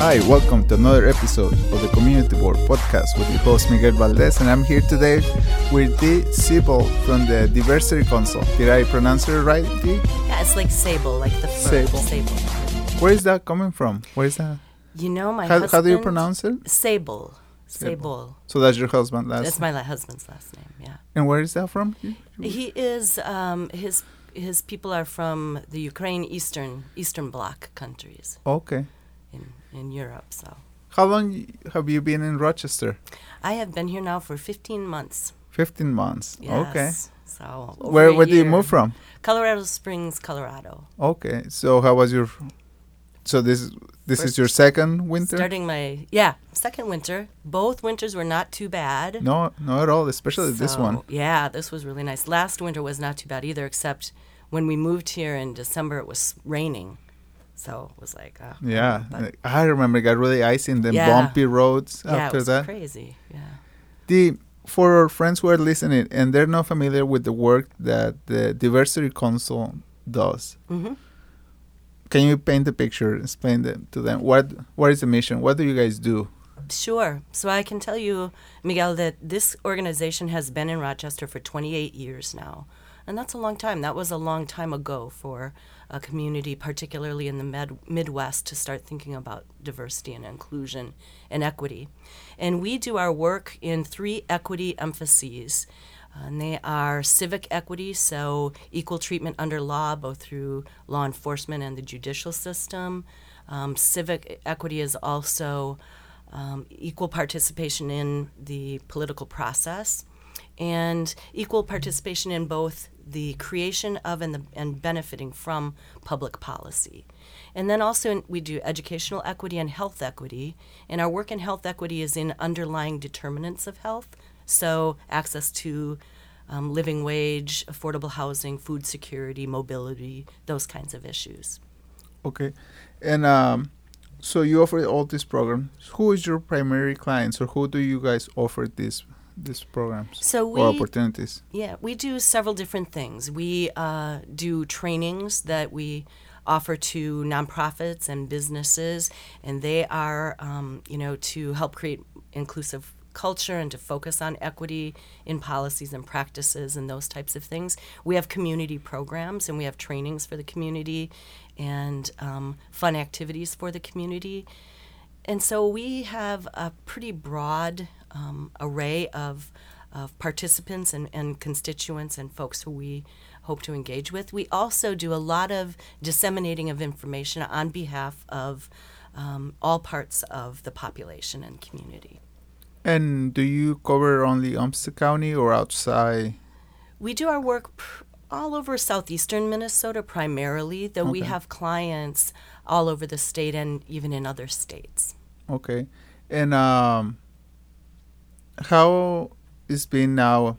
Hi, welcome to another episode of the Community Board podcast with your host Miguel Valdez, and I'm here today with Dee Siebel from the Diversity Council. Did I pronounce it right, Dee? Yeah, it's like sable, like the fur. Sable. Sable. Where is that coming from? Where is that? You know, my How, husband. how do you pronounce it? Sable. Sable. Sable. So that's your husband last. That's my husband's last name. Yeah. and where is that from? He is. Um, his his people are from the Ukraine, Eastern Eastern Bloc countries Okay. In in Europe. So How long have you been in Rochester? I have been here now for 15 months. 15 months. Okay. So Where where did you move from? Colorado Springs, Colorado. Okay. So how was your So this this is your second winter? Starting my yeah second winter. Both winters were not too bad. No, not at all, especially this one. Yeah, this was really nice. Last winter was not too bad either, except when we moved here in December, it was raining. So it was like, uh, Yeah, but- I remember it got really icy and then Yeah. bumpy roads yeah, after it was that. crazy. Yeah. The for our friends who are listening and they're not familiar with the work that the Diversity Council does, hmm can you paint the picture? Explain them to them. What what is the mission? What do you guys do? Sure. So I can tell you, Miguel, that this organization has been in Rochester for 28 years now. And that's a long time. That was a long time ago for a community, particularly in the med- Midwest, to start thinking about diversity and inclusion and equity. And we do our work in three equity emphases. And they are civic equity, so equal treatment under law, both through law enforcement and the judicial system. Um, civic equity is also um, equal participation in the political process and equal participation in both the creation of and, the, and benefiting from public policy. And then also we do educational equity and health equity. And our work in health equity is in underlying determinants of health, so access to um, living wage, affordable housing, food security, mobility, those kinds of issues. Okay, and um, so you offer all these programs. Who is your primary clients, or who do you guys offer these these programs So we or opportunities? Yeah, we do several different things. We uh, do trainings that we offer to nonprofits and businesses, and they are, um, you know, to help create inclusive culture and to focus on equity in policies and practices and those types of things. We have community programs and we have trainings for the community and um, fun activities for the community. And so we have a pretty broad um, array of, of participants and, and constituents and folks who we hope to engage with. We also do a lot of disseminating of information on behalf of um, all parts of the population and community. And do you cover only Olmsted County or outside? We do our work pr- all over southeastern Minnesota primarily, though we have clients all over the state and even in other states. Okay, and um, how it's been now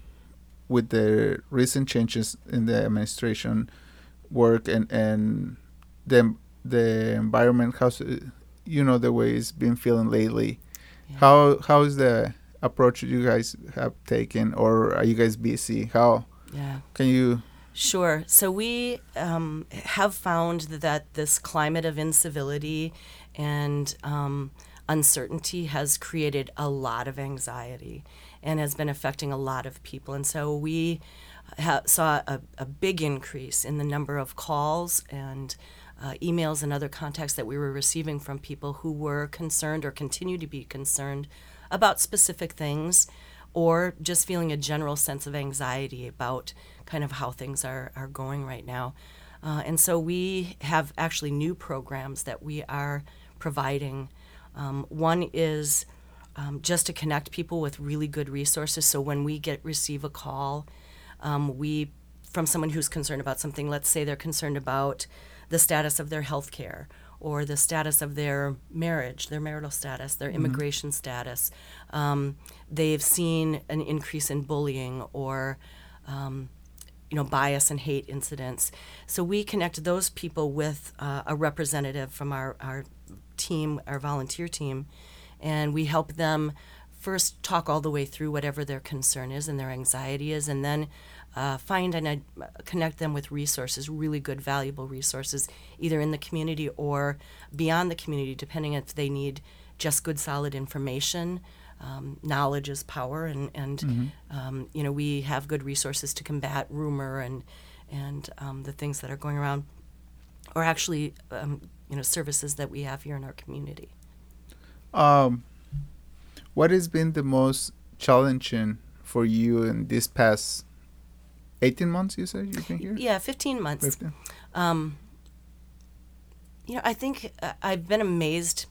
with the recent changes in the administration work and and the the environment? How's you know the way it's been feeling lately? Yeah. How how is the approach you guys have taken, or are you guys busy? How Yeah. can you? Sure. So we um, have found that this climate of incivility and um, uncertainty has created a lot of anxiety and has been affecting a lot of people. And so we ha- saw a, a big increase in the number of calls and uh, emails and other contacts that we were receiving from people who were concerned or continue to be concerned about specific things or just feeling a general sense of anxiety about kind of how things are, are going right now. Uh, and so we have actually new programs that we are providing. Um, one is um, just to connect people with really good resources. So when we get receive a call, um, we from someone who's concerned about something. Let's say they're concerned about the status of their health care or the status of their marriage, their marital status, their immigration status. Um, they've seen an increase in bullying or um, you know bias and hate incidents. So we connect those people with uh, a representative from our, our team, our volunteer team, and we help them first talk all the way through whatever their concern is and their anxiety is, and then uh, find and uh, connect them with resources, really good, valuable resources, either in the community or beyond the community, depending if they need just good, solid information. Um, knowledge is power, and, and Mm-hmm. um, you know we have good resources to combat rumor and and um, the things that are going around, or actually um, you know services that we have here in our community. Um, what has been the most challenging for you in this past 18 months you said you've been here? Yeah, 15 months. 15? Um, you know, I think uh, I've been amazed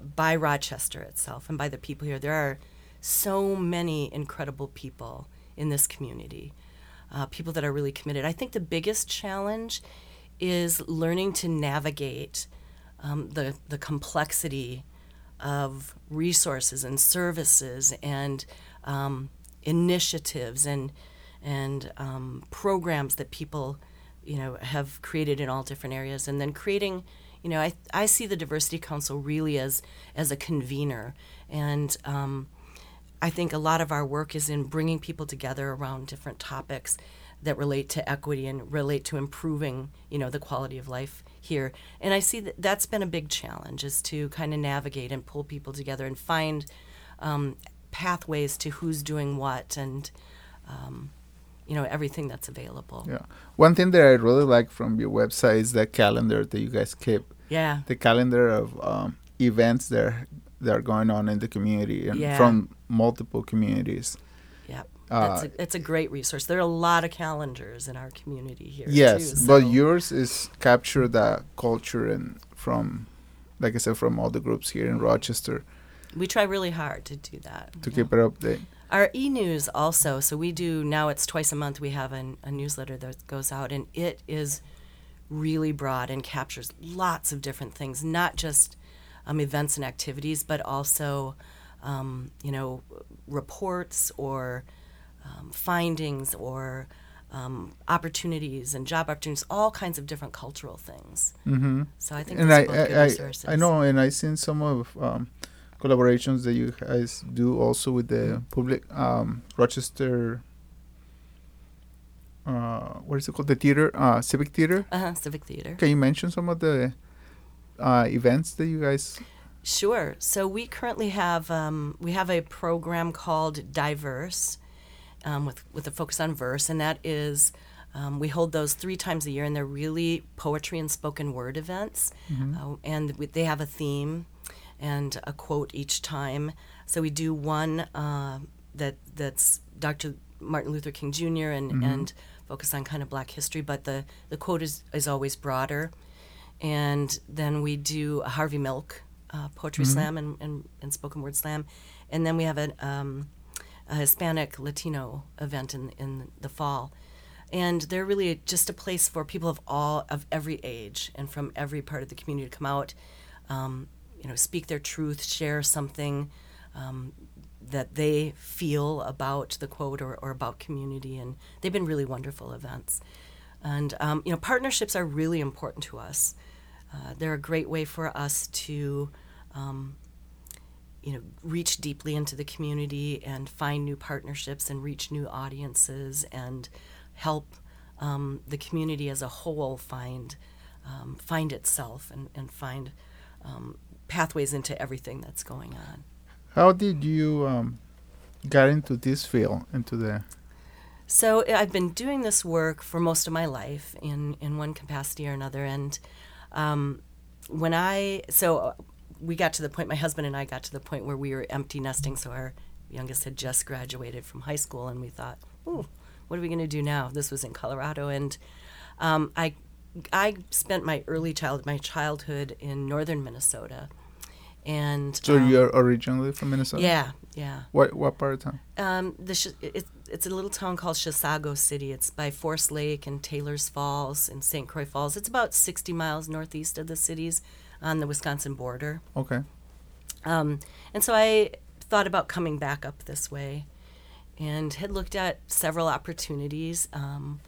by Rochester itself and by the people here. There are so many incredible people in this community, uh, people that are really committed. I think the biggest challenge is learning to navigate um, the the complexity of resources and services and um, initiatives and and um, programs that people you know have created in all different areas and then creating you know I, I see the diversity council really as as a convener and um, I think a lot of our work is in bringing people together around different topics that relate to equity and relate to improving, you know, the quality of life here. And I see that that's been a big challenge is to kind of navigate and pull people together and find um, pathways to who's doing what and, um, you know, everything that's available. Yeah. One thing that I really like from your website is the calendar that you guys keep. Yeah. The calendar of um, events that are, that are going on in the community and Yeah. from multiple communities. Yeah. Uh, That's a, it's a great resource. There are a lot of calendars in our community here. Yes, too, but yours is capture the culture and from, like I said, from all the groups here in Rochester we try really hard to do that. to yeah. keep it up updated. Our e news also, so we do now it's twice a month we have an, a newsletter that goes out, and it is really broad and captures lots of different things, not just um, events and activities, but also, um, you know, reports or um, findings or um, opportunities and job opportunities, all kinds of different cultural things. Mm-hmm. So I think and I, are both good I, I, resources. I know, and I've seen some of um, collaborations that you guys do also with the public um, Rochester. Uh, what is it called? The theater, uh, civic theater. Uh-huh, Civic Theater. Can you mention some of the uh, events that you guys? Sure. So we currently have um, we have a program called Diverse, um, with with a focus on verse, and that is um, we hold those three times a year, and they're really poetry and spoken word events, uh, and we, they have a theme and a quote each time. So we do one uh, that that's Dr. Martin Luther King Jr. and and focus on kind of Black history, but the the quote is is always broader. And then we do a Harvey Milk uh, poetry slam and, and, and spoken word slam, and then we have a, um, a Hispanic Latino event in in the fall, and they're really just a place for people of all of every age and from every part of the community to come out, um, you know, speak their truth, share something. Um, that they feel about the quote or, or about community, and they've been really wonderful events. And um, you know, partnerships are really important to us. Uh, they're a great way for us to, um, you know, reach deeply into the community and find new partnerships and reach new audiences and help um, the community as a whole find um, find itself and, and find um, pathways into everything that's going on. How did you um, get into this field, into the? So I've been doing this work for most of my life in, in one capacity or another. And um, when I, so uh, we got to the point, my husband and I got to the point where we were empty nesting. So our youngest had just graduated from high school, and we thought, ooh, what are we going to do now? This was in Colorado. And um, I, I spent my early child, my childhood in northern Minnesota. And So um, you're originally from Minnesota. yeah, yeah. What what part of town? Um, the Sh- it, it's a little town called Chisago City. It's by Forest Lake and Taylor's Falls and St. Croix Falls. It's about 60 miles northeast of the cities on the Wisconsin border. Okay. Um, and so I thought about coming back up this way and had looked at several opportunities. Um,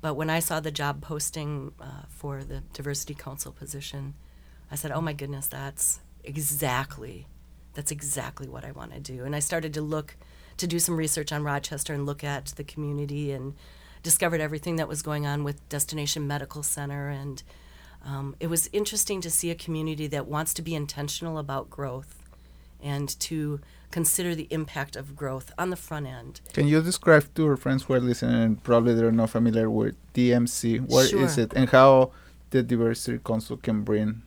but when I saw the job posting uh, for the Diversity Council position, I said, oh my goodness, that's exactly, that's exactly what I want to do. And I started to look to do some research on Rochester and look at the community and discovered everything that was going on with Destination Medical Center. And um, it was interesting to see a community that wants to be intentional about growth and to consider the impact of growth on the front end. Can you describe to our friends who are listening and probably they're not familiar with DMC? What Sure. is it and how the Diversity Council can bring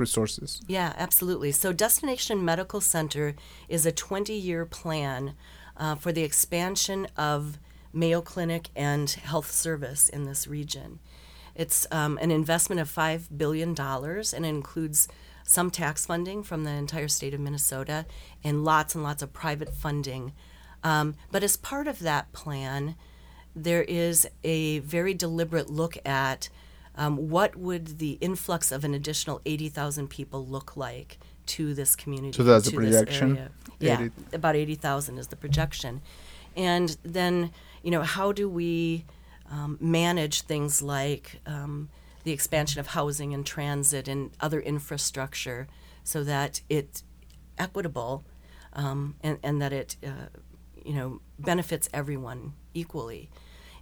resources? Yeah, absolutely. So, Destination Medical Center is a 20 year plan uh, for the expansion of Mayo Clinic and health service in this region. It's um, an investment of $5 billion and includes some tax funding from the entire state of Minnesota and lots and lots of private funding. Um, but as part of that plan, there is a very deliberate look at um, what would the influx of an additional 80,000 people look like to this community. So that's the projection? area. Yeah, 80 about 80,000 is the projection. And then, you know, how do we um, manage things like um, the expansion of housing and transit and other infrastructure so that it's equitable um, and, and that it, uh, you know, benefits everyone equally.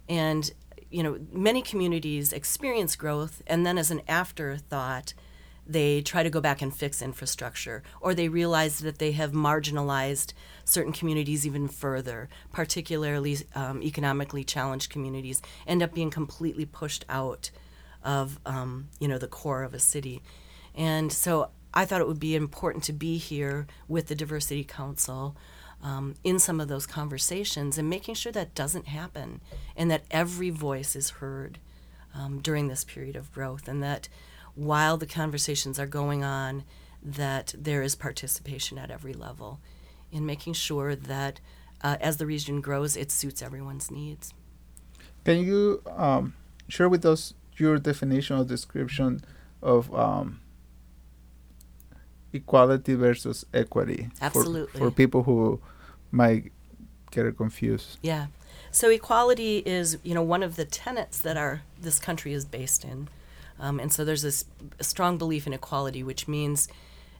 And, you know, many communities experience growth and then as an afterthought, they try to go back and fix infrastructure, or they realize that they have marginalized certain communities even further, particularly um, economically challenged communities, end up being completely pushed out of um, you know the core of a city, and so I thought it would be important to be here with the Diversity Council. Um, in some of those conversations and making sure that doesn't happen and that every voice is heard um, during this period of growth and that while the conversations are going on that there is participation at every level in making sure that uh, as the region grows it suits everyone's needs. Can you um, share with us your definition or description of um, equality versus equity? for- Absolutely. For, people who might get confused. yeah so equality is you know one of the tenets that our this country is based in um, and so there's this strong belief in equality which means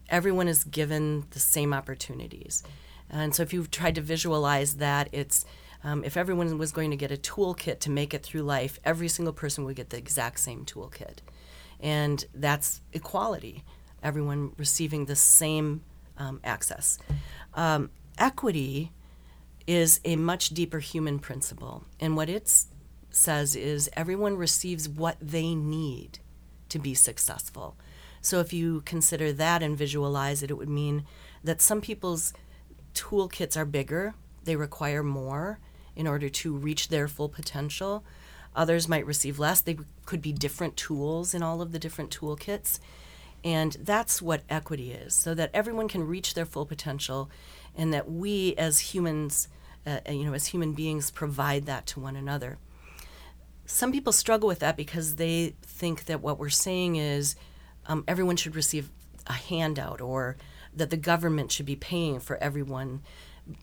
everyone is given the same opportunities and so if you've tried to visualize that it's um, if everyone was going to get a toolkit to make it through life every single person would get the exact same toolkit and that's equality everyone receiving the same um, access um, equity is a much deeper human principle. And what it says is everyone receives what they need to be successful. So if you consider that and visualize it, it would mean that some people's toolkits are bigger, they require more in order to reach their full potential. Others might receive less. They could be different tools in all of the different toolkits. And that's what equity is, so that everyone can reach their full potential and that we as humans, uh, you know, as human beings, provide that to one another. Some people struggle with that because they think that what we're saying is um, everyone should receive a handout or that the government should be paying for everyone.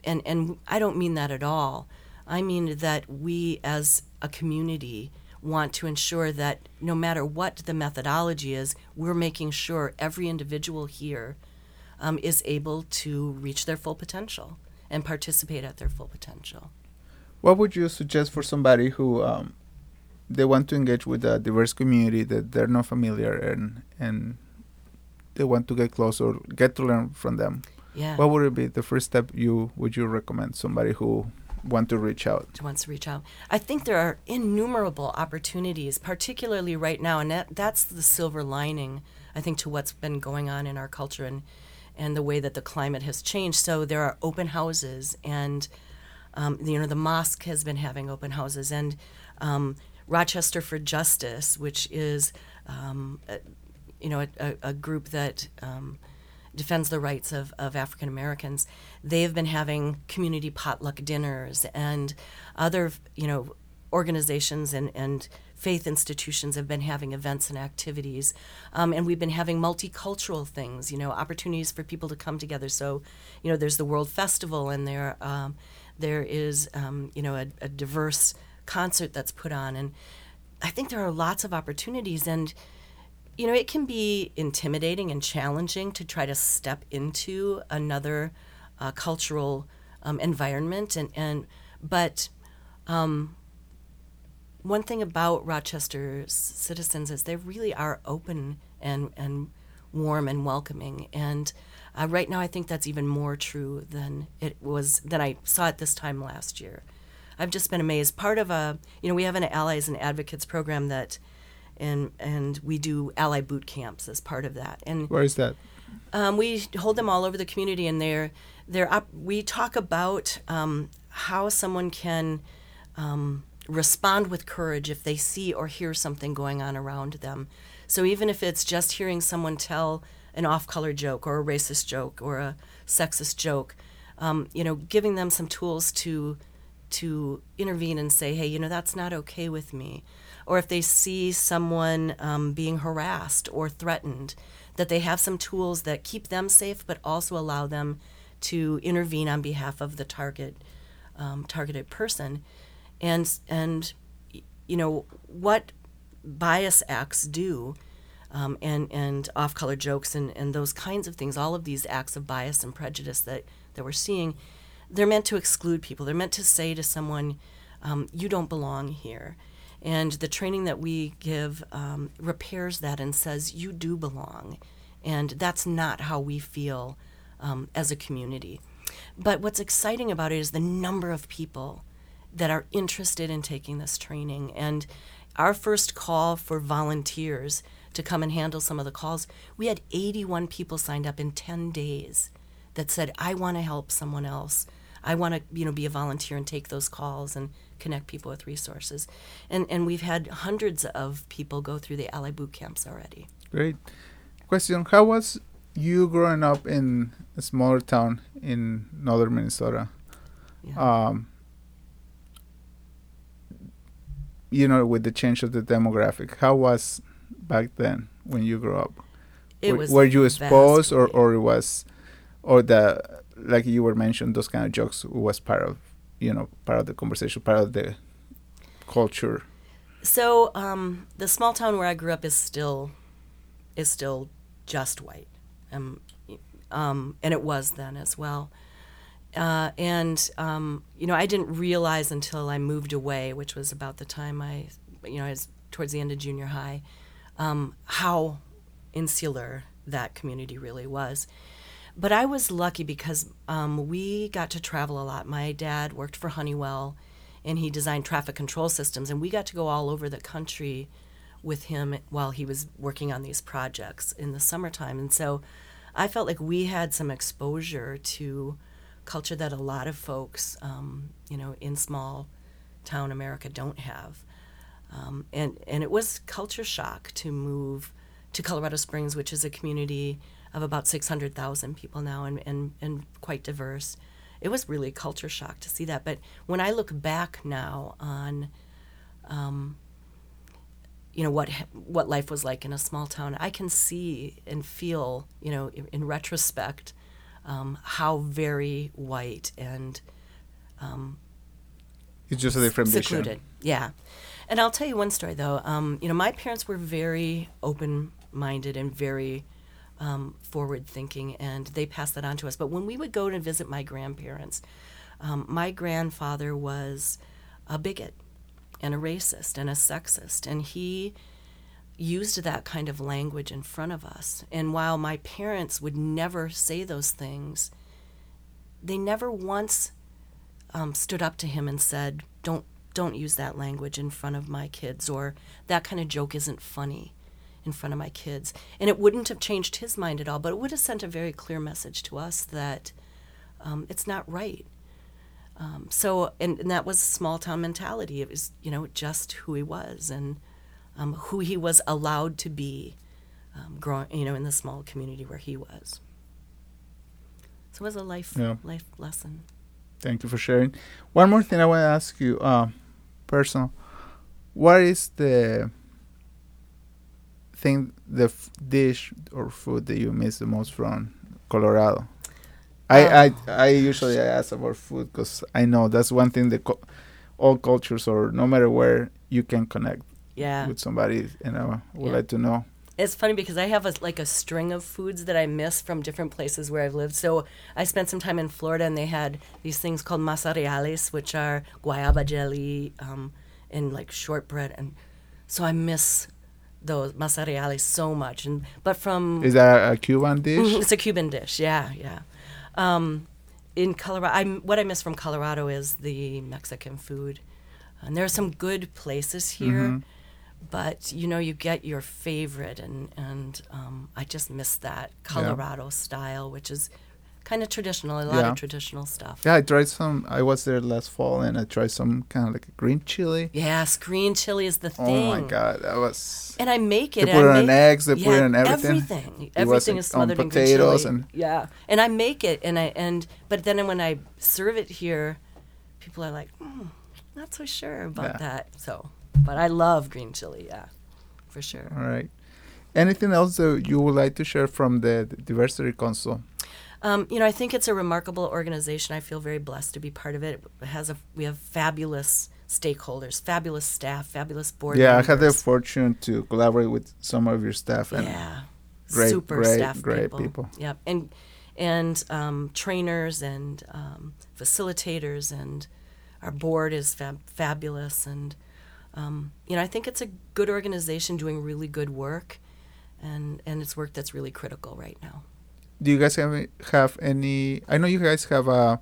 And, and I don't mean that at all. I mean that we as a community want to ensure that no matter what the methodology is, we're making sure every individual here um, is able to reach their full potential and participate at their full potential. What would you suggest for somebody who um, they want to engage with a diverse community that they're not familiar and and they want to get close or get to learn from them? Yeah. What would it be the first step you would you recommend somebody who want to reach out? wants to reach out. I think there are innumerable opportunities, particularly right now, and that, that's the silver lining, I think, to what's been going on in our culture and, and the way that the climate has changed. So there are open houses, and um, you know the mosque has been having open houses, and um, Rochester for Justice, which is um, a, you know a, a, group that um, defends the rights of, of African Americans. They've been having community potluck dinners and other, you know, organizations and, and faith institutions have been having events and activities. Um, and we've been having multicultural things, you know, opportunities for people to come together. So, you know, there's the World Festival and there, um, there is, um, you know, a, a diverse concert that's put on. And I think there are lots of opportunities. And, you know, it can be intimidating and challenging to try to step into another uh, cultural um, environment, and and but um, one thing about Rochester's citizens is they really are open and and warm and welcoming, and uh, right now I think that's even more true than it was than I saw it this time last year. I've just been amazed. Part of a you know we have an allies and advocates program that and and we do ally boot camps as part of that. And where is that? Um, we hold them all over the community, and they're they're up. We talk about um, how someone can um, respond with courage if they see or hear something going on around them. So even if it's just hearing someone tell an off-color joke or a racist joke or a sexist joke, um, you know, giving them some tools to to intervene and say, hey, you know, that's not okay with me or if they see someone um, being harassed or threatened, that they have some tools that keep them safe, but also allow them to intervene on behalf of the target um, targeted person, and and you know what bias acts do. Um, and and off color jokes and, and those kinds of things, all of these acts of bias and prejudice that, that we're seeing, they're meant to exclude people. They're meant to say to someone, um, you don't belong here. And the training that we give um, repairs that and says, you do belong. And that's not how we feel um, as a community. But what's exciting about it is the number of people that are interested in taking this training. And our first call for volunteers to come and handle some of the calls, we had 81 people signed up in 10 days that said, I want to help someone else. I want to, you know, be a volunteer and take those calls and connect people with resources. And, and we've had hundreds of people go through the Ally boot camps already. Great. Question How was you growing up in a smaller town in northern Minnesota? Yeah. Um, you know, with the change of the demographic, how was back then when you grew up? It were, was were you exposed, or, or it was, or the like you were mentioned, those kind of jokes was part of you know part of the conversation, part of the culture. So um, the small town where I grew up is still is still just white, um, um, and it was then as well. Uh, and um, you know, I didn't realize until I moved away, which was about the time I, you know, I was towards the end of junior high, um, how insular that community really was. But I was lucky because um, we got to travel a lot. My dad worked for Honeywell and he designed traffic control systems, and we got to go all over the country with him while he was working on these projects in the summertime. And so I felt like we had some exposure to culture that a lot of folks, um, you know, in small town America don't have. Um, and, and it was culture shock to move to Colorado Springs, which is a community of about 600,000 people now and, and, and quite diverse. It was really a culture shock to see that. But when I look back now on, um, you know, what, what life was like in a small town, I can see and feel, you know, in, in retrospect, um, how very white and um, it's just a different secluded. Yeah, and I'll tell you one story though. Um, you know, my parents were very open-minded and very um, forward thinking, and they passed that on to us. But when we would go to visit my grandparents, um, my grandfather was a bigot and a racist and a sexist, and he used that kind of language in front of us. And while my parents would never say those things, they never once um, stood up to him and said, "Don't don't use that language in front of my kids," or "That kind of joke isn't funny." In front of my kids. And it wouldn't have changed his mind at all, but it would have sent a very clear message to us that um, it's not right. Um, so, and, and, that was small town mentality. It was, you know, just who he was and um, who he was allowed to be, um, growing, you know, in the small community where he was. So it was a life yeah. life lesson. Thank you for sharing. One more thing I want to ask you, uh, personal. What is the think the f- dish or food that you miss the most from Colorado? I, I oh. I usually ask about food because I know that's one thing that co- all cultures or no matter where you can connect yeah. with somebody and I would yeah. like to know. It's funny because I have a, like a string of foods that I miss from different places where I've lived. So I spent some time in Florida, and they had these things called masareales, which are guayaba jelly um, and like shortbread, and so I miss those masareales so much. And but from Is that a Cuban dish? it's a Cuban dish, yeah, yeah. Um, in Colorado, I'm, what I miss from Colorado is the Mexican food, and there are some good places here, but you know you get your favorite, and and um, I just miss that Colorado style, which is kind of traditional, a lot Yeah. of traditional stuff. Yeah, I tried some. I was there last fall, and I tried some kind of like a green chili. Yes, green chili is the thing. Oh my god, that was. And I make it. They put it on eggs. They put it on everything. Everything. Everything is smothered in green potatoes chili. and- yeah, and I make it, and I and but then when I serve it here, people are like, mm, not so sure about Yeah. that. So, but I love green chili. Yeah, for sure. All right. Anything else that you would like to share from the Diversity Council? Um, you know, I think it's a remarkable organization. I feel very blessed to be part of it. It has a we have fabulous stakeholders, fabulous staff, fabulous board. yeah, I had the fortune to collaborate with some of your staff, and yeah, great- super great- staff great people. people. Yep, and and um, trainers and um, facilitators, and our board is fab- fabulous. And um, you know, I think it's a good organization doing really good work, and and it's work that's really critical right now. Do you guys have have any? I know you guys have a,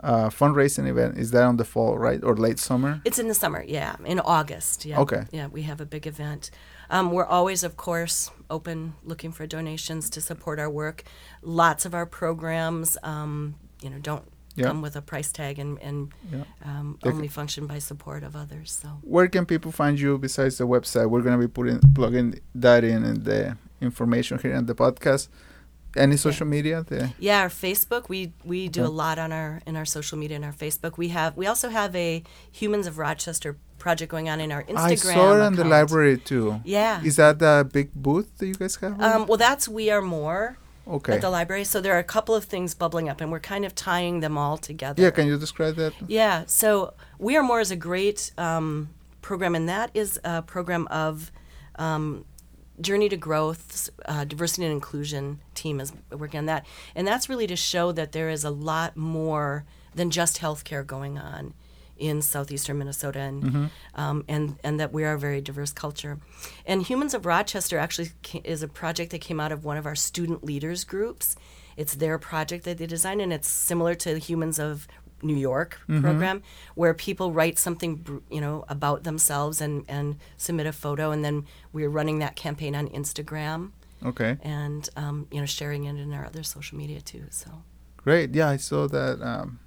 a fundraising event. Is that on the fall, right, or late summer? It's in the summer, yeah, in August. Yeah. Okay. Yeah, we have a big event. Um, we're always, of course, open looking for donations to support our work. Lots of our programs, um, you know, don't Yeah. come with a price tag and, and Yeah. um, only function by support of others. So Where can people find you besides the website? We're gonna be putting plugging that in in the information here in the podcast. Any social media? The, yeah, our Facebook, we we do a lot on our in our social media and our Facebook. We have we also have a Humans of Rochester project going on in our Instagram. I saw it in the library too. Yeah. Is that the big booth that you guys have? Um, well, that's We Are More. okay. at the library. So there are a couple of things bubbling up, and we're kind of tying them all together. yeah, can you describe that? Yeah. So We Are More is a great um, program, and that is a program of um, Journey to Growth, uh, diversity and inclusion team is working on that, and that's really to show that there is a lot more than just healthcare going on in southeastern Minnesota, and um, and and that we are a very diverse culture. And Humans of Rochester actually is a project that came out of one of our student leaders groups. It's their project that they designed, and it's similar to Humans of New York program, where people write something, you know, about themselves and and submit a photo, and then we're running that campaign on Instagram Okay, and um, you know sharing it in our other social media too. So great. Yeah, I saw that. Um,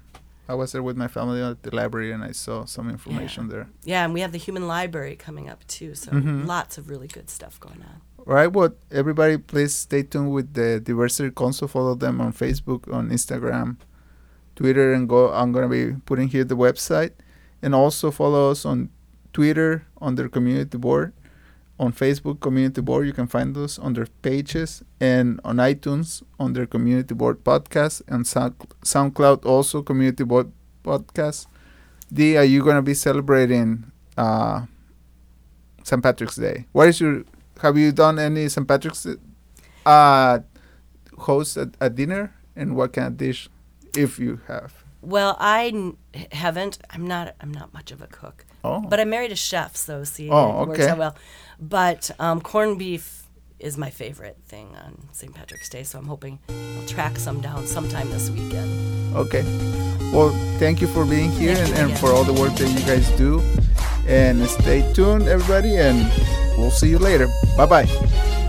I was there with my family at the library, and I saw some information there. yeah, and we have the Human Library coming up too. So Mhm. lots of really good stuff going on. All right, well, everybody, please stay tuned with the Diversity Council. Follow them on Facebook, on Instagram, Twitter, and go. I'm gonna be putting here the website, and also follow us on Twitter under Community Board, on Facebook Community Board. You can find us on their pages, and on iTunes under Community Board Podcast, and Sound, SoundCloud also Community Board Podcast. Dee, are you gonna be celebrating uh, St. Patrick's Day? What is your have you done any St. Patrick's uh, host at a dinner? And what kind of dish, if you have? Well, I n- haven't. I'm not. I'm not much of a cook. Oh, But I married a chef, so see, Oh, it works okay. out well. But um, corned beef is my favorite thing on St. Patrick's Day, so I'm hoping I'll track some down sometime this weekend. okay. Well, thank you for being here and, and for all the work that you guys do. And stay tuned, everybody, and we'll see you later. Bye bye.